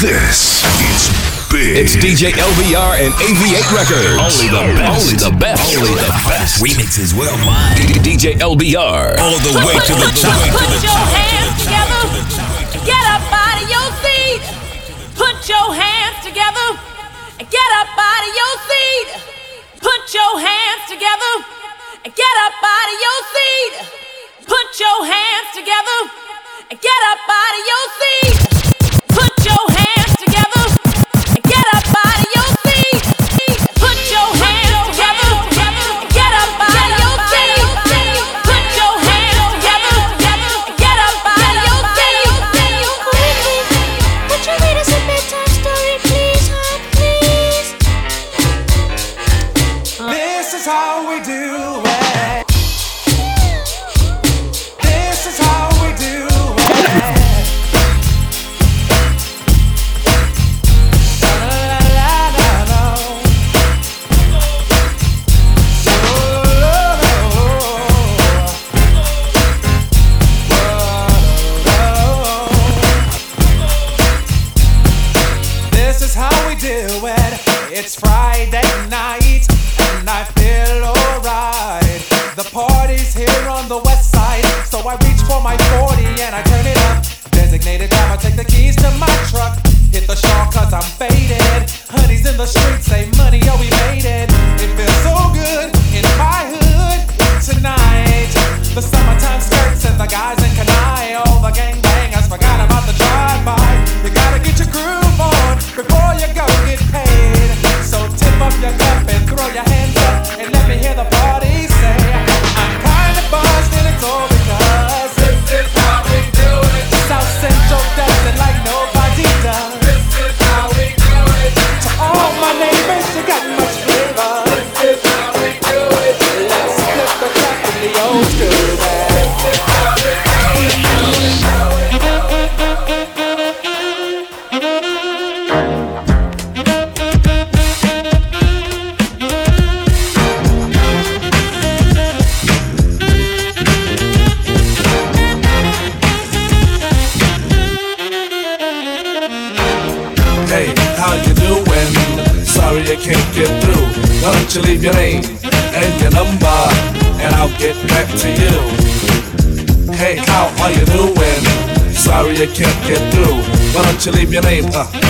This is big. It's DJ LBR and AV8 Records. Only the best. Only the best. Only the best. Remixes worldwide. DJ LBR. All the way to the top. Put your hands together. Get up out of your seat. Put your hands together. Get up out of your seat. Put your hands together. Get up out of your seat. Put your hands together. Get up out of your seat. Put your and I turn it up. Designated I take the keys to my truck. Hit the shawl cause I'm faded. Honey's in the streets, say money, oh, we made it. Don't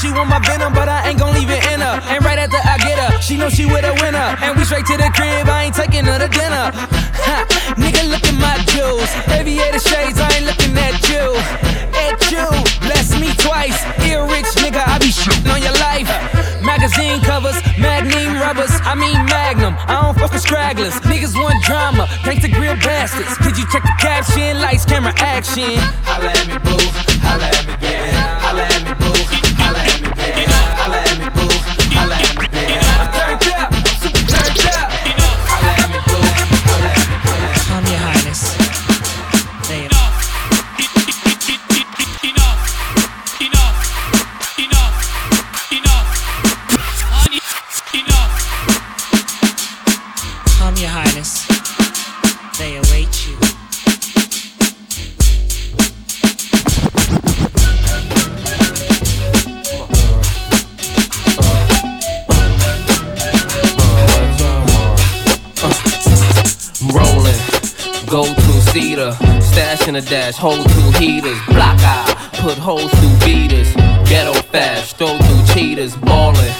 she want my venom, but I ain't gon' leave it in her. And right after I get her, she know she with a winner. And we straight to the crib, I ain't taking her to dinner. Ha, nigga, look at my jewels. Aviator shades, I ain't looking at you. At you, bless me twice. Ear rich nigga, I be shitting on your life. Magazine covers, magnum rubbers, I mean magnum. I don't fuck with stragglers. Niggas want drama, thanks to grill bastards. Did you check the caption? Lights, camera, action. Holla at me, boo. Holla at me, baby. Holla at me, boo. In the dash. Hold two heaters, block out, put holes through beaters. Ghetto fast, throw through cheaters, ballin'.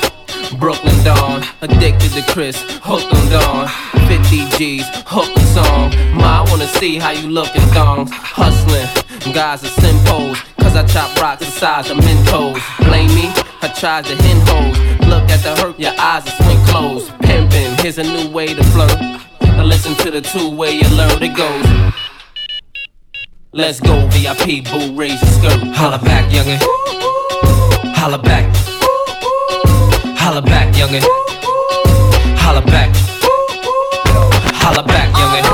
Brooklyn Dawn, addicted to Cris, hooked on Dawn. 50 G's, hook a song. Ma, I wanna see how you lookin' thongs. Hustlin', guys are simple, cause I chop rocks the size of Mentos. Blame me, I tried to hen hoes. Look at the hurt, your eyes are swing closed. Pimpin', here's a new way to flirt. Now listen to the two way alert, it goes. Let's go VIP, boo, raise the skirt. Holla back, youngin'. Holla back. Holla back, youngin'. Holla back. Holla back, youngin'.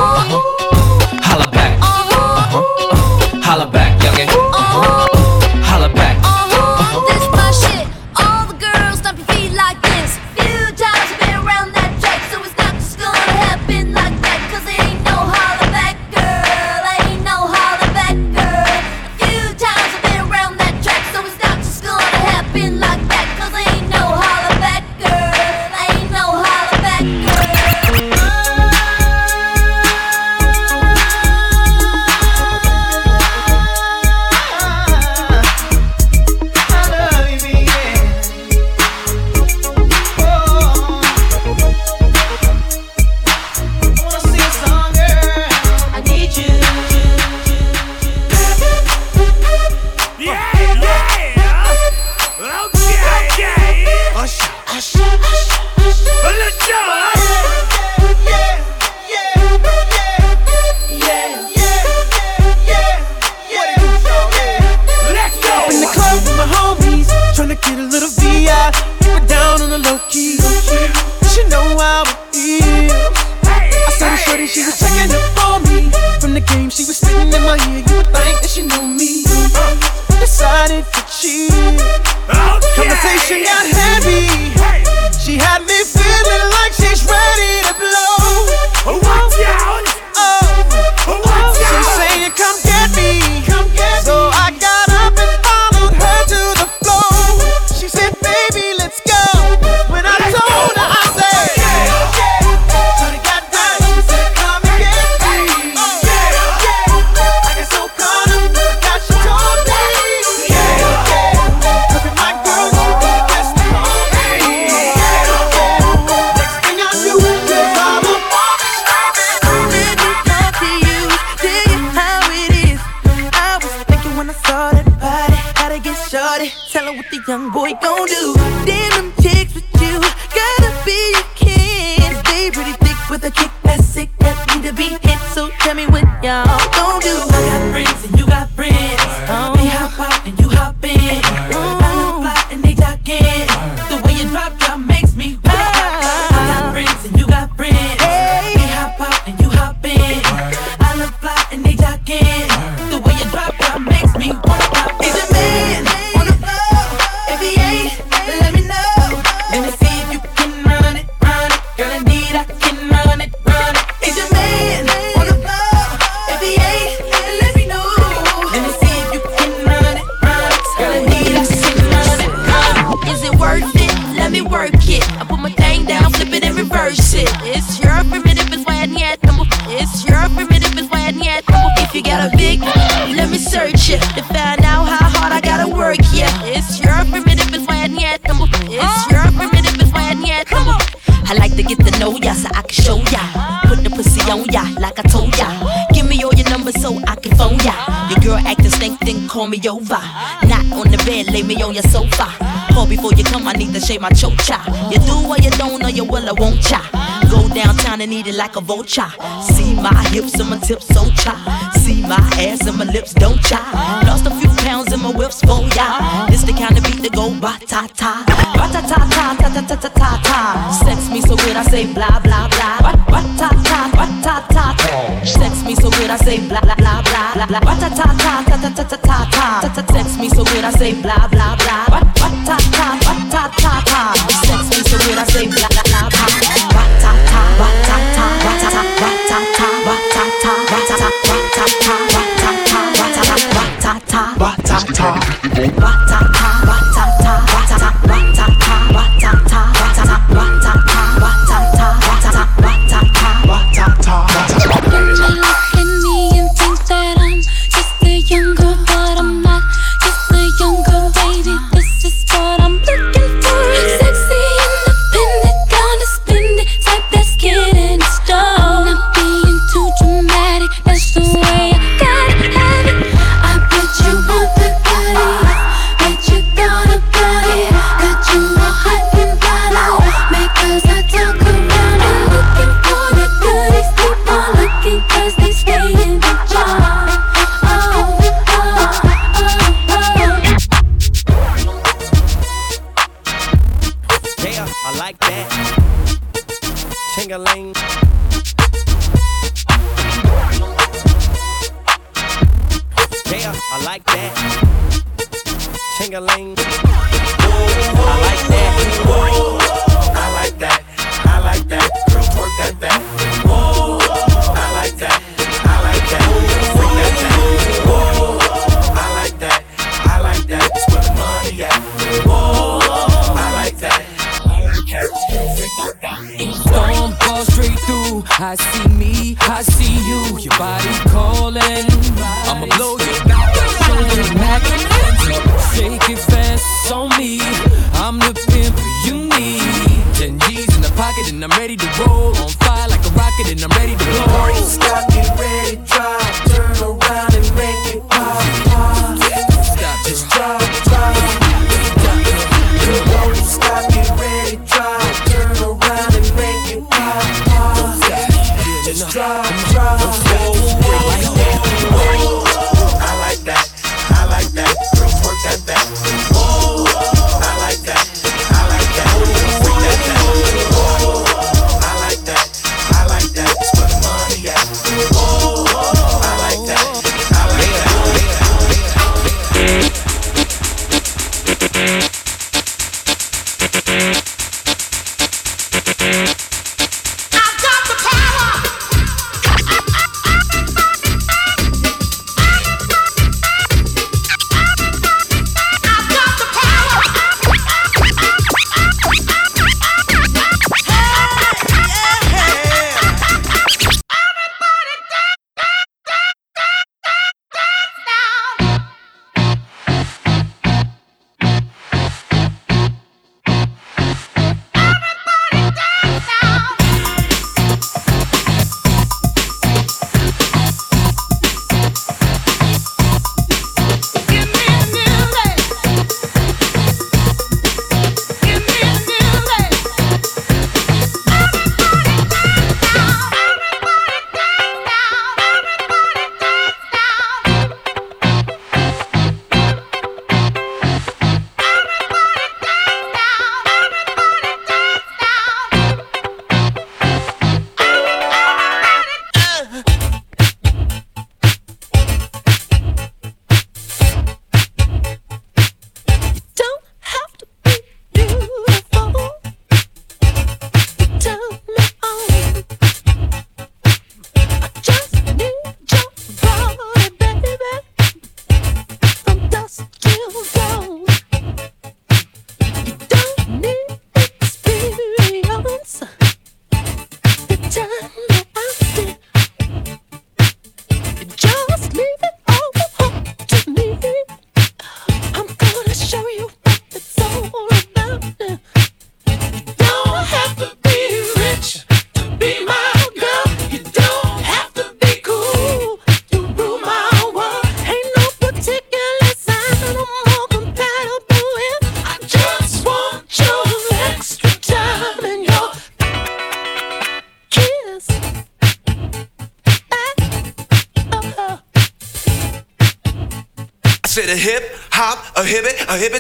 me over. Not on the bed, lay me on your sofa. Call before you come, I need to shave my chocha. You do what you don't, or you will, I won't cha. Go downtown and eat it like a vulture. See my hips and my tips so cha. See my ass and my lips don't cha. Lost a few pounds in my whips for ya. This the kind of beat that go ba ta ta, ba ta ta ta ta ta ta ta ta ta. Sex me so good, I say blah blah blah. Ba ta ta ba ta ta ta. Sex me so good, I say blah blah blah blah. Wa ta ta ta ta ta ta ta ta ta. Text me so good I say blah blah blah.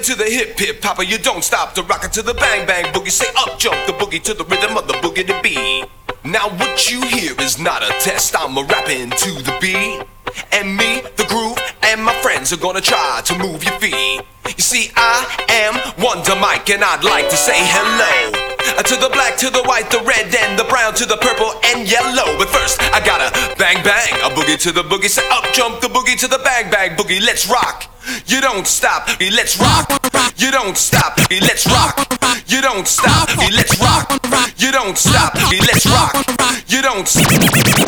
To the hip hip hopper. You don't stop the rocket to the bang bang boogie. Say up jump the boogie to the rhythm of the boogie to beat. Now what you hear is not a test. I'm a rapping to the beat. And me, the groove, and my friends are gonna try to move your feet. You see, I am Wonder Mike, and I'd like to say hello. Uh, To the black, to the white, the red, and the brown, to the purple and yellow. But first, I gotta bang bang, a boogie to the boogie. Say up jump the boogie to the bang bang boogie. Let's rock. You don't stop, let's rock. You don't stop, let's rock. You don't stop, let's rock. You don't stop, let's rock. You don't stop.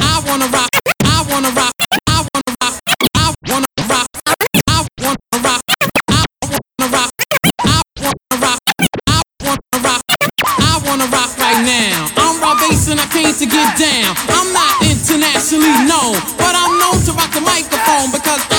I wanna rock. I wanna rock. I wanna rock. I wanna rock. I wanna rock. I wanna rock. I wanna rock. I wanna rock. I wanna rock right now. I'm Rob Base and I came to get down. I'm not internationally known, but I'm known to rock the microphone because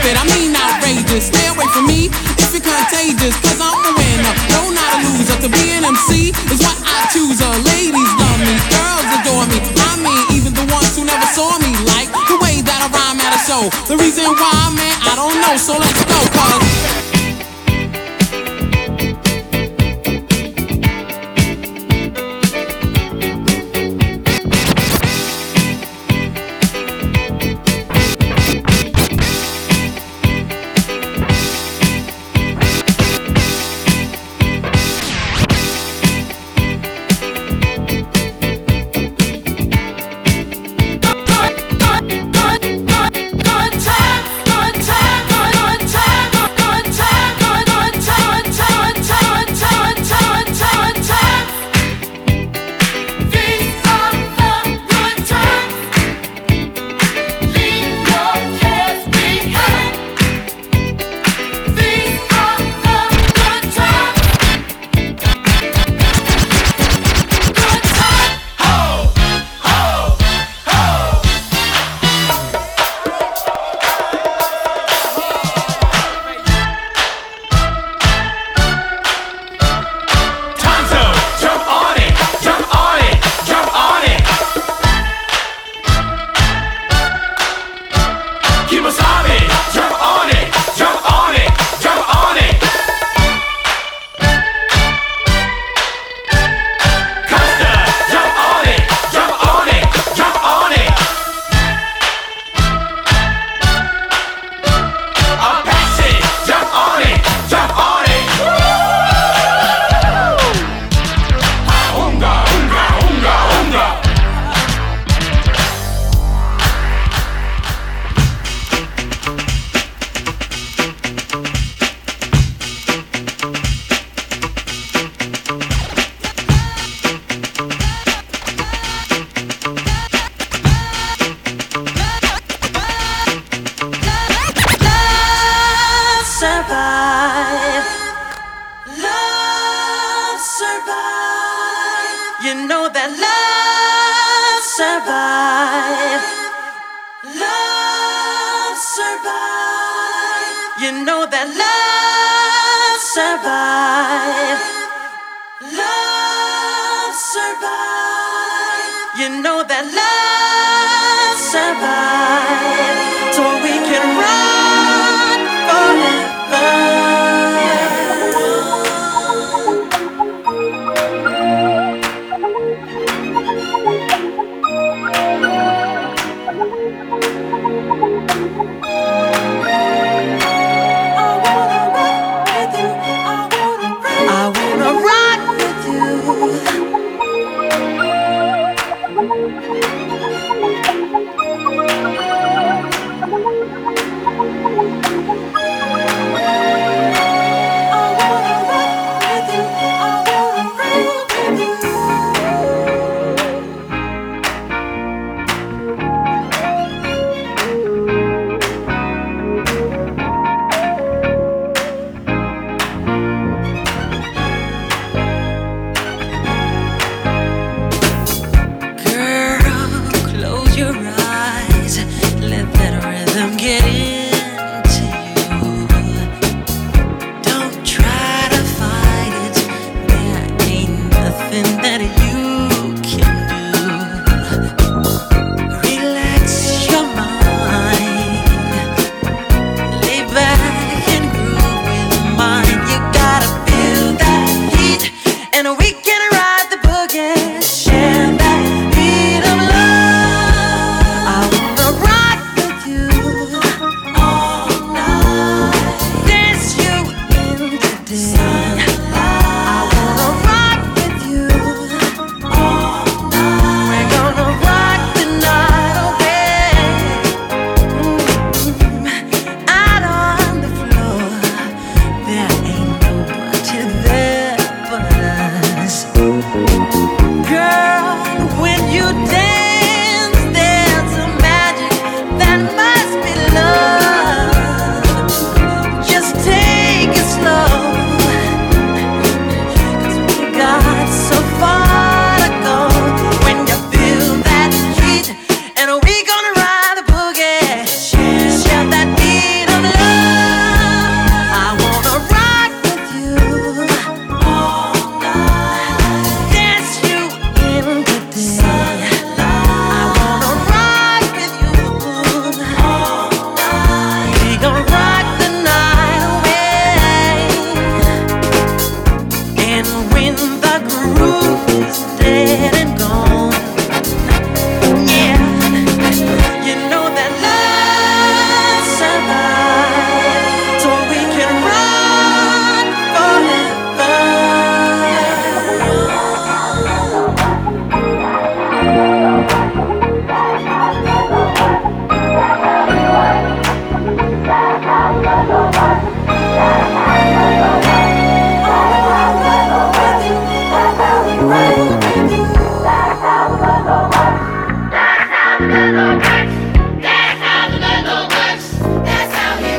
I. I mean outrageous. Stay away from me if you're contagious, cause I'm a winner. No, not a loser. To be an MC is what I choose. Uh, ladies love me, girls adore me. I mean, even the ones who never saw me like the way that I rhyme at a show. The reason why, man, I don't know. So let's go, cause.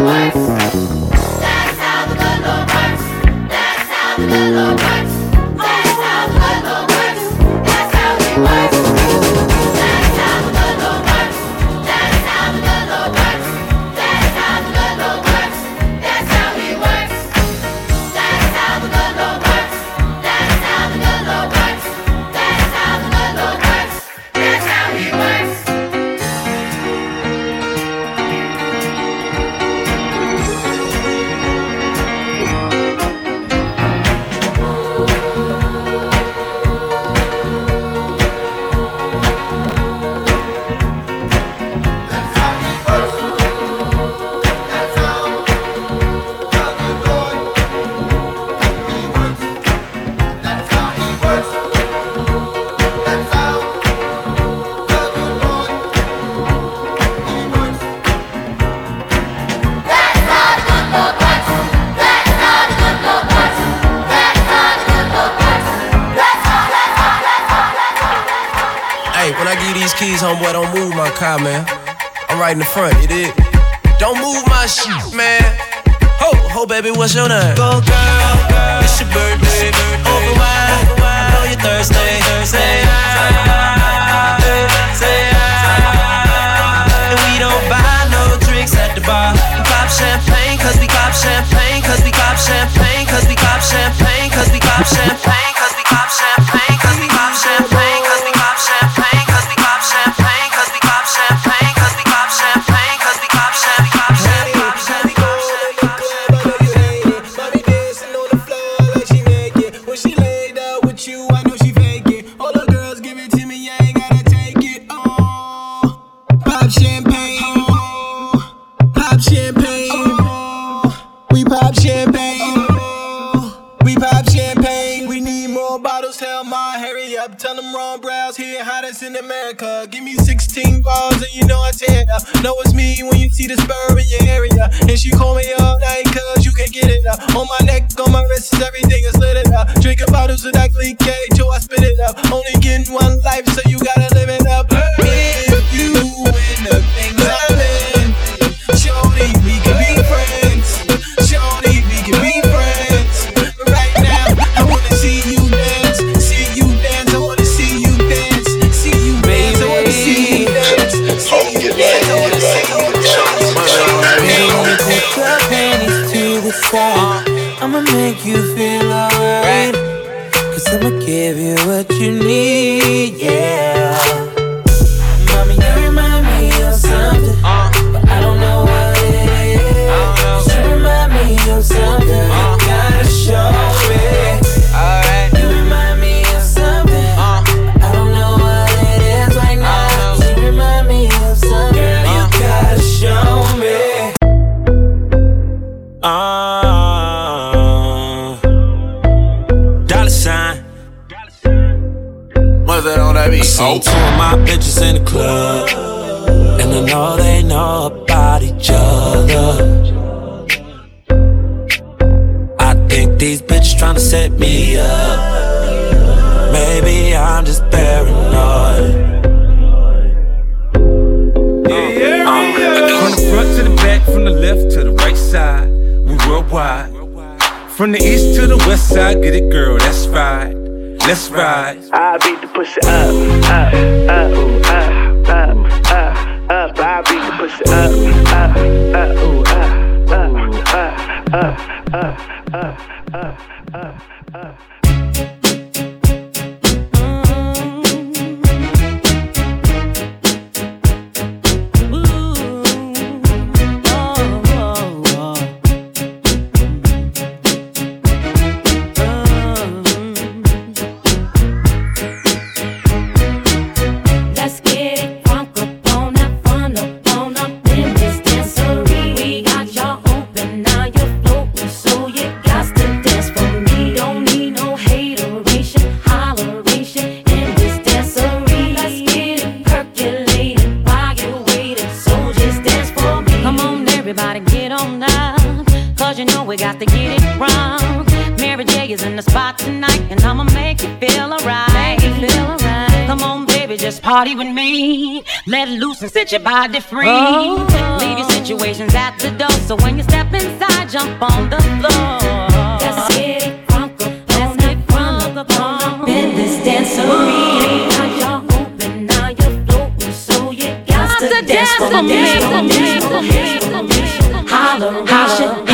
Hey, in the club, and I know they know about each other. I think these bitches tryna set me up. Maybe I'm just paranoid. From the front to the back, from the left to the right side, we worldwide. From the east to the west side, get it, girl, that's right. Let's ride. I beat the pussy up, up, up, up, up, up, up. I beat the pussy up, up, up, up, up, up, up, up, up, up, up, up. We got to get it wrong. Mary J is in the spot tonight, and I'ma make you feel alright. Make you feel alright. Come on, baby, just party with me. Let it loose and set your body free. Oh. Leave your situations at the door. So when you step inside, jump on the floor. Let's get it crunk on that fun up in this dancery. Got y'all open, now you're floating, so you got to dance for me. Dance for me, for me. Holler, holler,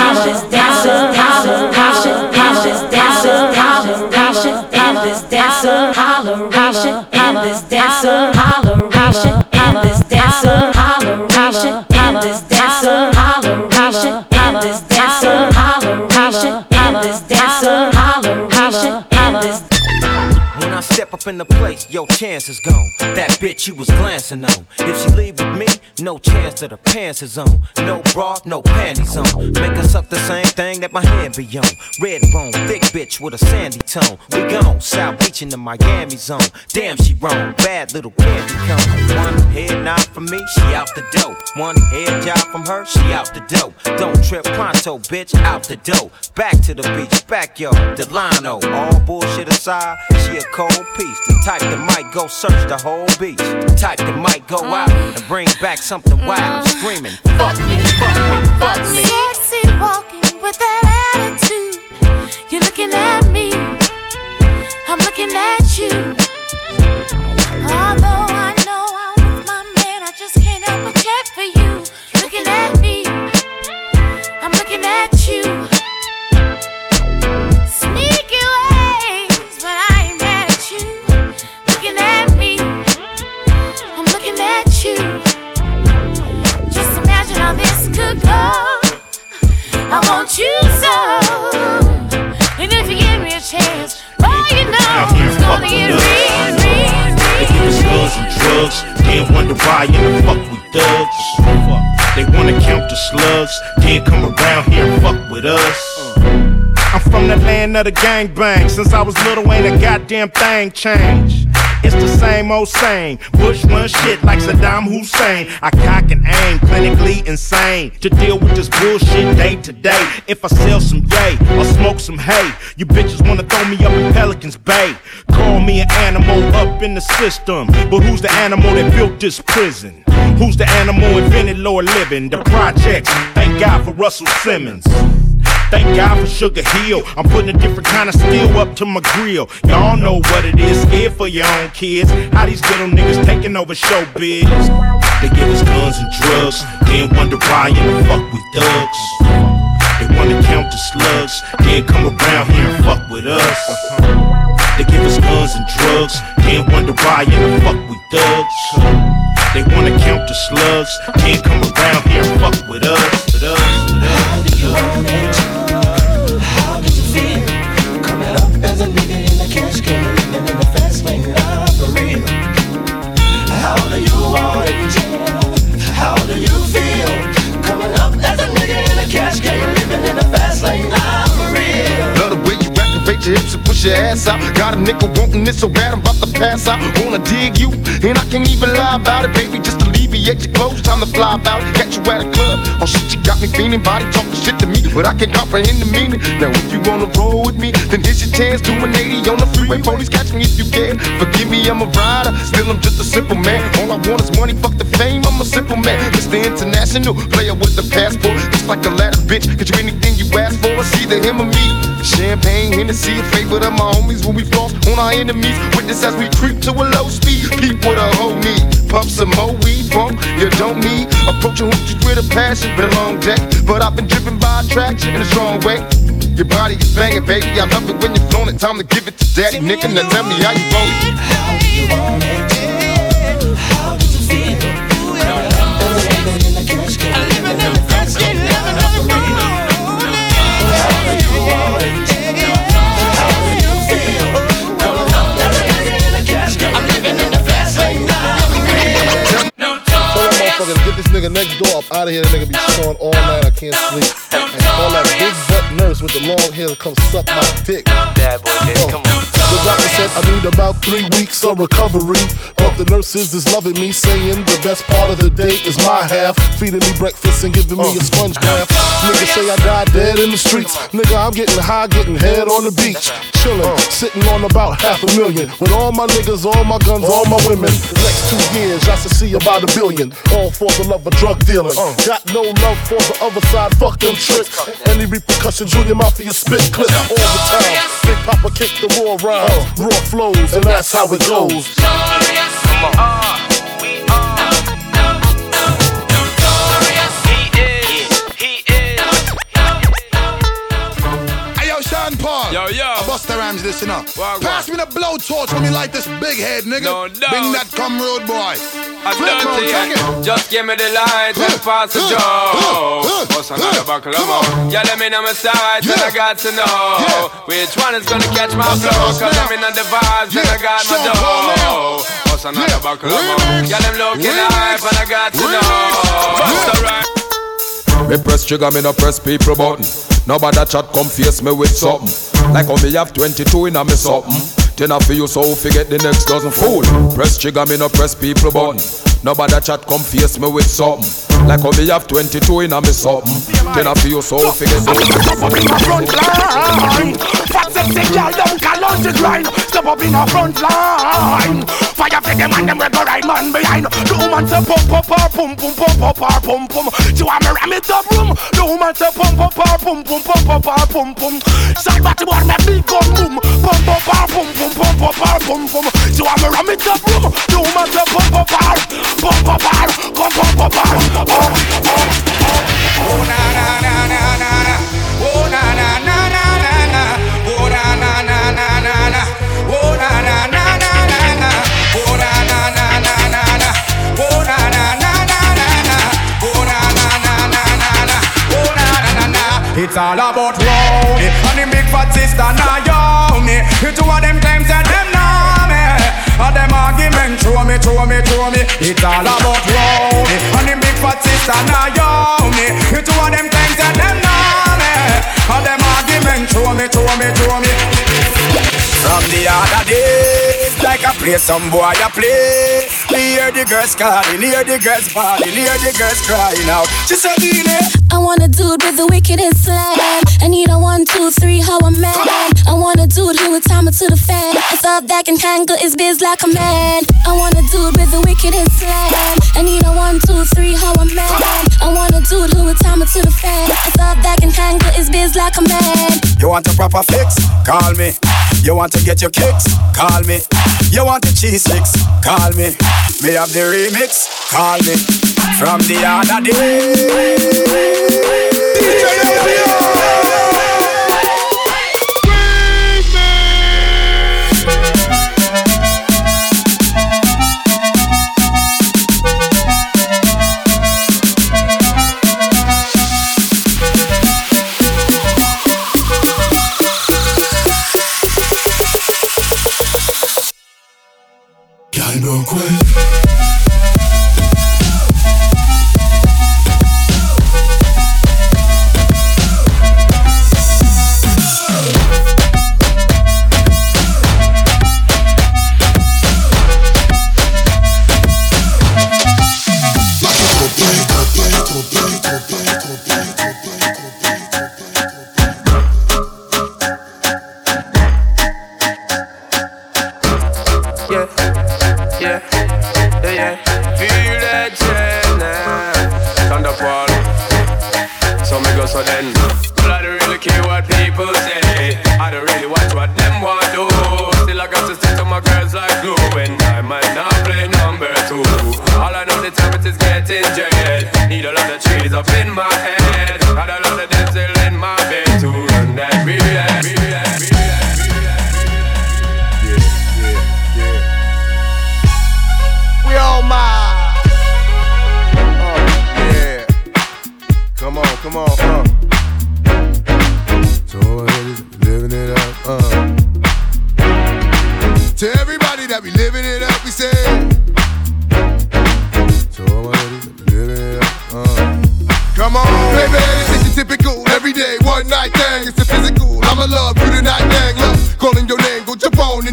this up in the place, your chance is gone. That bitch you was glancing on. If she leave with me, no chance that her pants is on. No bra, no panties on. Make her suck the same thing that my hand be on. Red bone, thick bitch with a sandy tone. We gone, South Beach in the Miami zone. Damn, she wrong, bad little candy cone. One head nod from me, she out the dough. One head job from her, she out the dough. Don't trip pronto, bitch, out the dough. Back to the beach, backyard, Delano. All bullshit aside, she a cold piece. The type that might go search the whole beach. The type that might go uh-huh. out and bring back something wild. Uh-huh. Screaming, fuck me, fuck me, fuck me. Sexy walking with that attitude. You're looking at me, I'm looking at you. Land of the gangbang. Since I was little, ain't a goddamn thing changed. It's the same old same. Bush run shit like Saddam Hussein. I cock and aim, clinically insane. To deal with this bullshit day to day. If I sell some yay or smoke some hay, you bitches wanna throw me up in Pelican's Bay. Call me an animal up in the system. But who's the animal that built this prison? Who's the animal invented lower living? The projects. Thank God for Russell Simmons. Thank God for Sugar Hill. I'm putting a different kind of steel up to my grill. Y'all know what it is, scared for your own kids. How these little niggas taking over showbiz. They give us guns and drugs, then wonder why in the fuck we thugs. They wanna count the slugs, then come around here and fuck with us. They give us guns and drugs, then wonder why in the fuck we thugs. They wanna count the slugs, then come around here and fuck can't even lie about it, baby. Just alleviate your clothes, time to fly out. Catch you at a club. Oh shit, you got me feeling, body talking shit but I can't comprehend the meaning. Now if you wanna roll with me, then here's your chance. Do an 80 on the freeway, police catch me if you can. Forgive me, I'm a rider, still I'm just a simple man. All I want is money, fuck the fame, I'm a simple man. Mr. International, player with the passport, just like a ladder, bitch. Get you anything you ask for, it's either him or me. Champagne, Hennessy, a favorite of my homies when we floss on our enemies. Witness as we creep to a low speed. Keep what a hoe need. Pump some more weed, bump, you don't need. Approaching hoochies with a passion, been a long day. But I've been driven by attraction in a strong way. Your body is banging, baby. I love it when you're flown it. Time to give it to daddy, nigga. Now tell me how you want it. How you want it? Motherfuckers, get this nigga next door up out of here. That nigga be snoring all night. I can't sleep. And call that big butt nurse with the long hair to come suck my dick. Bad boy. I need about three weeks of recovery. But the nurses is loving me, saying the best part of the day is my half. Feeding me breakfast and giving me a uh-huh. sponge bath. Uh-huh. Niggas say I died dead in the streets. Nigga, I'm getting high, getting head on the beach. Chillin', uh-huh. sitting on about half a million. With all my niggas, all my guns, all my women. The next two years, I should see about a billion. All for the love of drug dealing. Got no love for the other side, fuck them tricks. Any repercussions, Junior Mafia spit clip all the time. Big Poppa kick the rhymes, raw flows, and that's how it goes. Hey yo, Sean Paul. Yo, yo. Busta Rhymes, listen up. Wagwan. Pass me the blowtorch when me light this big head, nigga. No doubt. Bring that come road boy. I Flip done mode, to take you. it. Just give me the light and pass the joe. What's another buckle of more? Yeah, let me know my sides and I got to know which one is gonna catch my flow. Cause I'm in the vibes and I got my dough. What's another buckle of more? Yeah, them looking hype and I got to know. Bust alright. Me press trigger, me no press people button. Nobody chat come face me with something. Like how me have 22 in a me something. Then I feel you so forget the next dozen fool. Press trigger, me no press people button. Nobody chat come face me with something. Like how me have 22 in a me something. Then I feel so forget the up in the front line. Fat sexy girl don't call out the grind. Step up in the front line. Fire for them and them we right man behind. The woman say pump up her pum pum pump up her pum pum. She want me ram it up room. The woman say pump up her pum pum pump up her pum pum. Side body boy me big gun boom. Pump up her pum pum pump up her pum pum. She want me ram it up room. The woman say pump up her pump up her pump up up her. Oh na na na na na na. It's all about Rowney And the big fat sister Naomi. The two of them claims that them know me. And them argument throw me, throw me, throw me. It's all about Rowney And the big fat sister Naomi. The two of them claims that them know me. And them argument throw me, throw me, throw me. From the other day, Like I play some boy I play me hear the girls calling, hear the girls bawling, hear the girls crying out. She said, I want a dude with the wickedest slam. I need a one, two, three, how a man. I want a dude who would time it to the fan. A thought that can handle his biz like a man. I want a dude with the wickedest slam. I need a one, two, three, how a man. I want a dude who would time it to the fan. A thought that can handle his biz like a man. You want a proper fix? Call me. You want to get your kicks? Call me. You want the cheese sticks? Call me. Me have the remix? Call me. From the other day.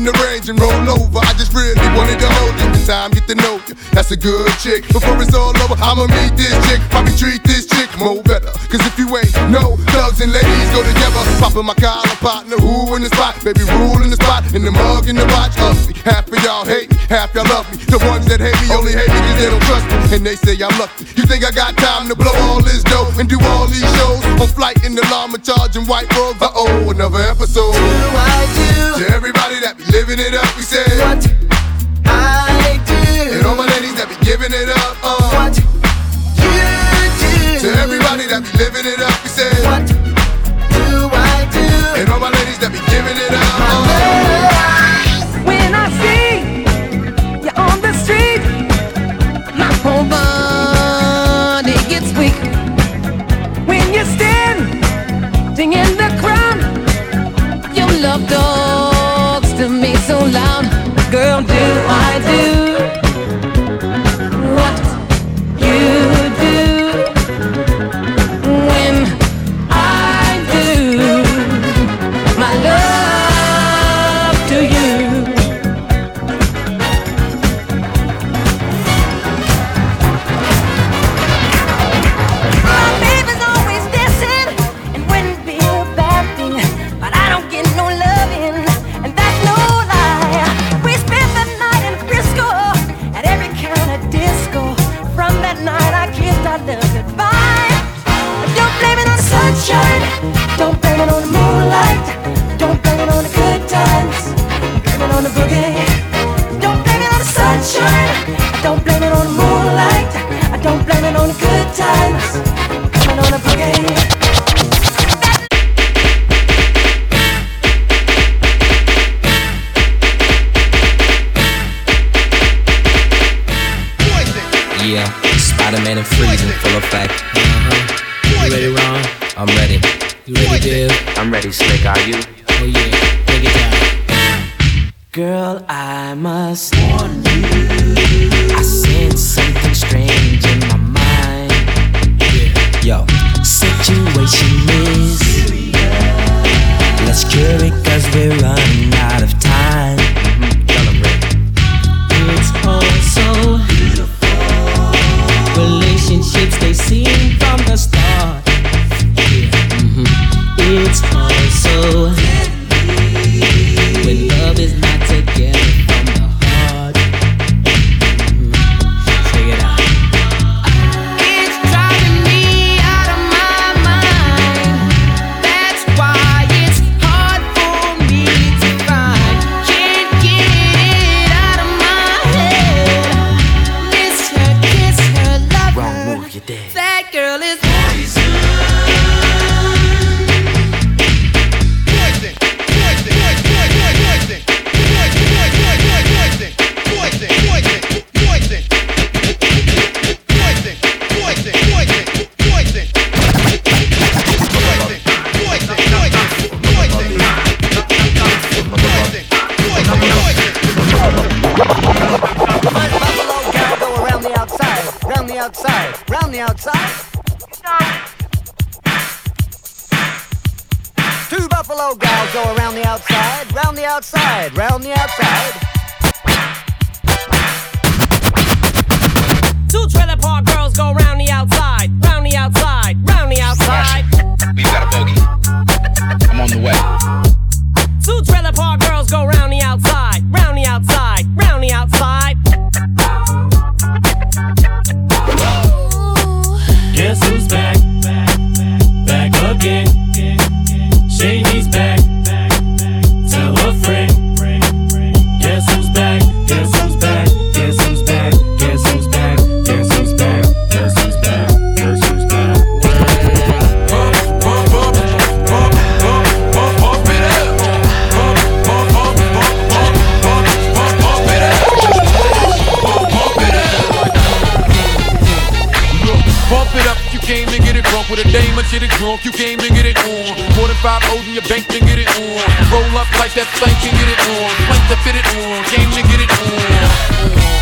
In the range and roll over. I just really wanted to hold you. The time get you. That's a good chick. Before it's all over, I'ma meet this chick. Probably treat this chick more better. Cause if you ain't no thugs and ladies go together. Popping my collar partner, who in the spot? Baby, rule in the spot, in the mug, in the watch. Ugly. Half of y'all hate me, half y'all love me. The ones that hate me only hate me cause they don't trust me. And they say I'm lucky. You think I got time to blow all this dough and do all these shows? On flight in the llama charging white robes. Uh oh, another episode. To everybody that be living it up, we say what I do. And all my ladies that be giving it up, uh. What you do. To everybody that be living it up, we say what you came to get it drunk with a dame and shit it drunk, you came to get it on. More than five O's in your bank to get it on. Roll up like that plank and get it on. Plank to fit it on, came to get it on.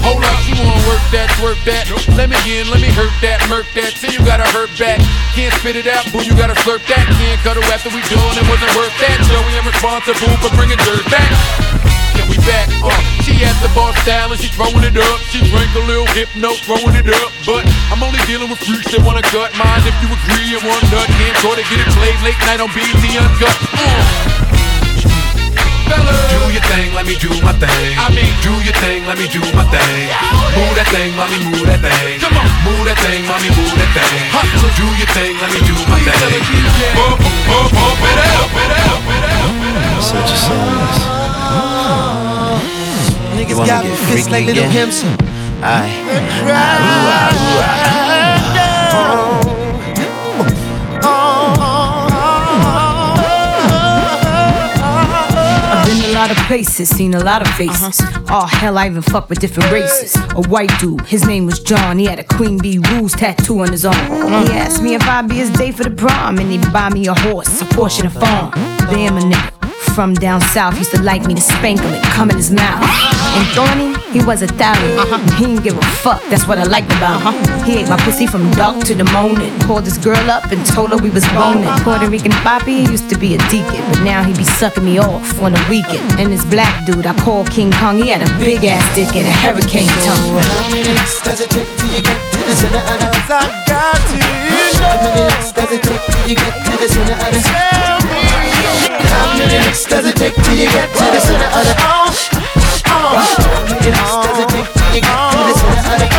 Hold up, you wanna work that, twerk that. Let me in, let me hurt that, murk that. Say you gotta hurt back. Can't spit it out, boo, you gotta slurp that. Can't cut her after we done, it wasn't worth that. Joey, I'm responsible for bringing dirt back. Yeah, we back. Uh, she at the bar style and she throwing it up. She drank a little hypno, throwing it up. But I'm only dealing with freaks that wanna cut mine. If you agree, and one nut can't go to get it played late night on BET Uncut. Uh. Do your thing, let me do my thing. I mean, do your thing, let me do my thing. Move that thing, mommy, move that thing. Come on, move that thing, mommy, move that thing. Hustle, do your thing, let me do my thing. Bump, bump, bump it up, it up, it up. Such a size. Ah. Niggas You wanna got me get fist freaky like little again? pimps. Aye. I've been a lot of places, seen a lot of faces. Oh hell, I even fuck with different races. A white dude, his name was John. He had a Queen Bee Rules tattoo on his arm. Uh-huh. He asked me if I'd be his day for the prom, and he'd buy me a horse, a Porsche, and a farm. Damn a nigga from down south used to like me to spank him and come in his mouth. And Thorny, he was a stallion. Uh-huh. He didn't give a fuck, that's what I liked about him. Uh-huh. He ate my pussy from dark to the morning. Called this girl up and told her we was boning. Puerto Rican Poppy used to be a deacon, but now he be sucking me off on the weekend. And this black dude I call King Kong, he had a big ass dick and a hurricane tongue. How many licks does it take till you get to the center of the I got to How many licks does it take till you get to the center of the many does it take till you get to the center of the many licks does it take till you get to the center of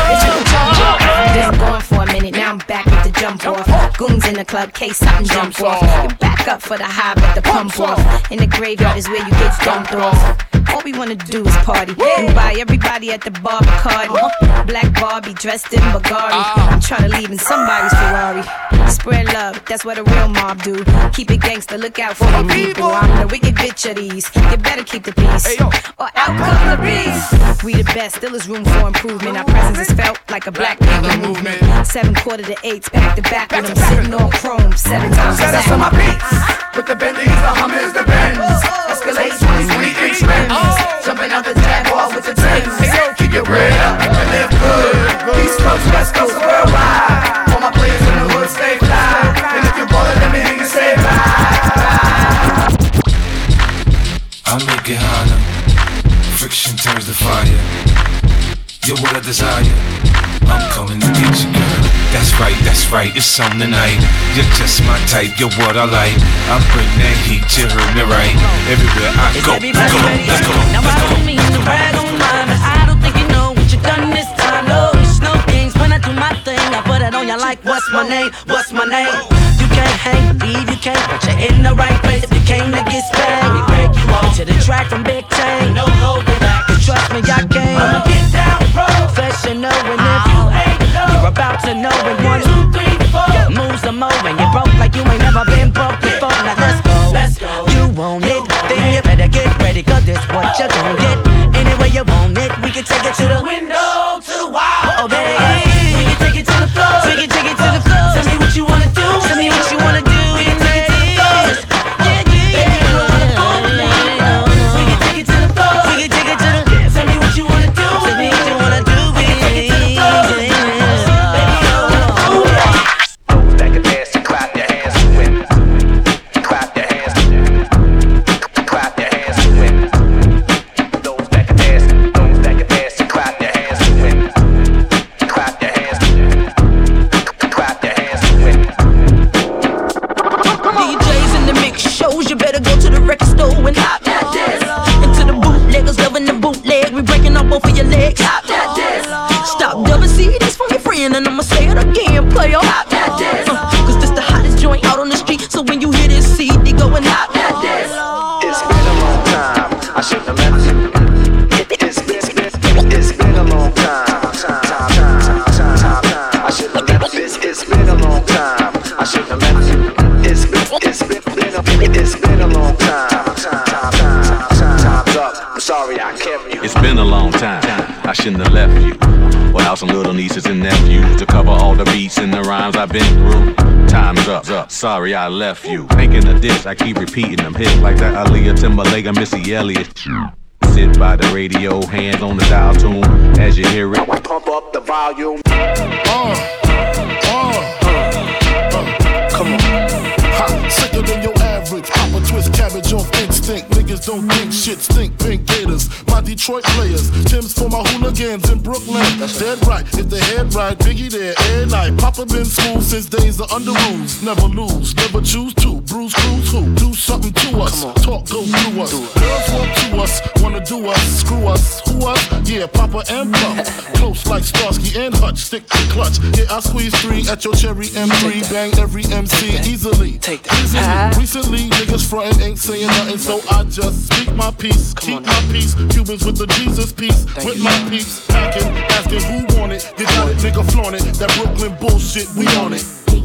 Been for a minute, now I'm back the jump off. Goons in the club, case something jump off. You back up for the high, but the pump off. In the graveyard is where you get dumped off. All we wanna do is party and buy everybody at the bar Bacardi. Black Barbie dressed in Bulgari. I'm tryna leave in somebody's Ferrari. Spread love, that's what a real mob do. Keep it gangster, look out for the people. I'm the wicked bitch of these. You better keep the peace, or out come the beast. We the best, still is room for improvement. Our presence is felt like a black people movement. Seven quarter to eights, back to back with them sitting on chrome seven times. Set us on my beats With the Bentleys, the Hummers, the Benz Escalade 20, 20 inch rims Jumping out the Jaguar with the Timbs Keep your bread up and live good. East Coast, West Coast, worldwide. All my players in the hood stay fly. And if you're ballin', let me hear you say bye. I make it harder. Friction turns to fire. You're what I desire. I'm coming to get you, girl. That's right, that's right, it's on tonight. You're just my type, you're what I like. I bring that heat, you heard me right. Everywhere I go, go, let's go, Now let's I go. don't mean to brag on mine, but I don't think you know what you done this time. No, it's no games when I do my thing. I put it on you like, what's my name? What's my name? You can't hang, believe you can't, but you're in the right place. If you came to get spanked, we break you off to the track from Big shouldn't have left you. Without some little nieces and nephews to cover all the beats and the rhymes I've been through. Time's up. up. Sorry I left you. Thinking of this, I keep repeating them hits like that Aaliyah Timberlake and Missy Elliott. Sit by the radio, hands on the dial tune as you hear it. Pump up the volume. Uh. Uh, uh, Come on. Ha, sicker than your average. Papa twist cabbage off instinct. Niggas don't think shit stink. Pink Gators, my Detroit players. Timbs for my hooligans in Brooklyn. That's dead right. If the head right, Biggie there every night. Papa been school since days of Underoos. Never lose, never choose to. Bruise, cruise, who? Do something to us. Talk, go through us. Girls want to us, wanna do us, screw us. Who us? Yeah, Papa and Puff. Close like Starsky and Hutch. Stick to clutch. Yeah, I squeeze three at your cherry M3. Bang every MC easily. Take that. Easily. Recently, niggas frontin' ain't saying nothing, so I just speak my peace. Keep my peace. Cubans with the Jesus piece. with my peace. Packing, asking who want it. You got it, nigga, flaunt it. That Brooklyn bullshit, we on it.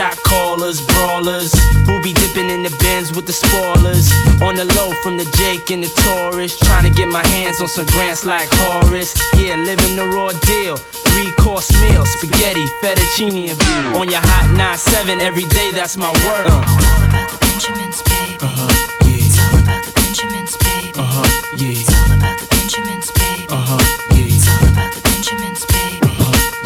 shot callers, brawlers, who be dipping in the bins with the spoilers. On the low from the Jake and the Taurus, trying to get my hands on some grants like Horace. Yeah, living the raw deal. Three course meal, spaghetti, fettuccine, and veal. On your hot 9-7 every day, that's my word. Uh. Benjamins, baby. Uh-huh, yeah. It's all about the Benjamins, baby. Uh-huh, yeah. It's all about the Benjamins, baby. Uh-huh, yeah. It's all about the Benjamins, baby.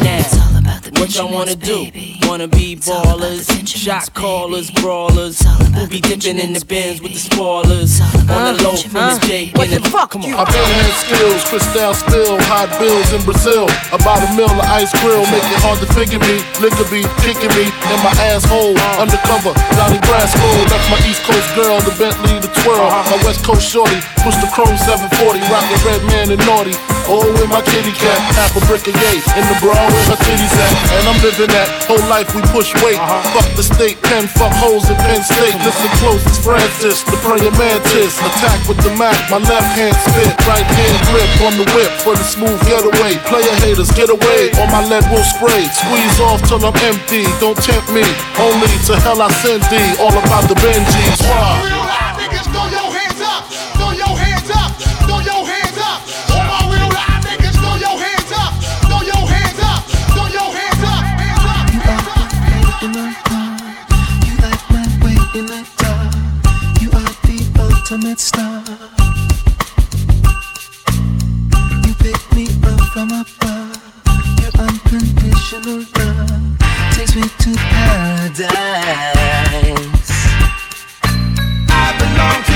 Now, It's all about the what y'all wanna Benjamins, do? baby. Wanna be ballers, shot callers, brawlers, We'll be dipping in the bins with the spoilers. On the low from the Jake and the fuck, come on. I've been had skills, crystal spill, hot bills in Brazil. About a mill of ice grill, make it hard to figure me. Liquor be kicking me in my asshole. Undercover, Donnie Brasco. That's my East Coast girl, the Bentley, the twirl. Uh-huh. My West Coast shorty, push the chrome 740, rockin' red man and naughty. Oh, with my kitty cat, half a brick of yay. In the bra where her titties at. And I'm living that whole life we push weight. Uh-huh. Fuck the state, pen, fuck hoes in Penn State. Listen close, it's Francis, the praying mantis. Attack with the Mac, my left hand spit, right hand grip on the whip for the smooth getaway. Player haters, get away, or my lead will spray. Squeeze off till I'm empty, don't tempt me. Only to hell I send thee, all about the Benjis. Why? Ultimate star. You pick me up from above. Your unconditional love takes me to paradise. I belong to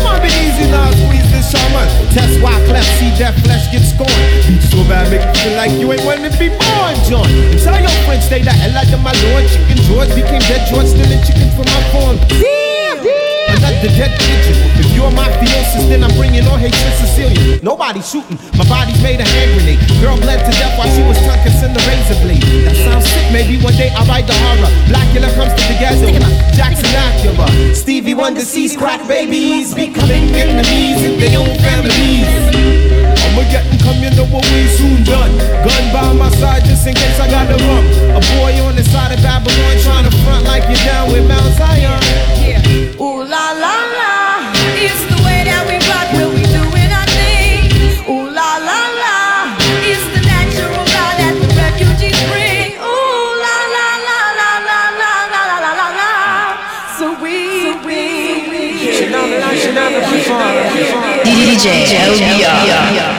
Might be easy now, squeeze this summer. Test why cleft see that flesh get scorned. So bad, make you feel like you ain't wanna be born, John. And tell your friends they that hell out of my lord. Chicken George became dead George, stealing chicken from my farm. Damn, damn. Another dead pigeon. You're my theosis, then I'm bringing on hatred Sicilian. Nobody shooting, my body's made a hand grenade. Girl bled to death while she was tucking in the razor blade. That sounds sick, maybe one day I'll write the horror. Blackula comes to the ghetto. Jackson Acura. Stevie Wonder sees crack babies becoming enemies in their own families. I'ma get them come, you know what we soon done. Gun by my side just in case I got the rump. A boy on the side of Babylon trying to front like you're down with Mount Zion. Yeah. Ooh la la la. DJ, DJ, DJ, DJ,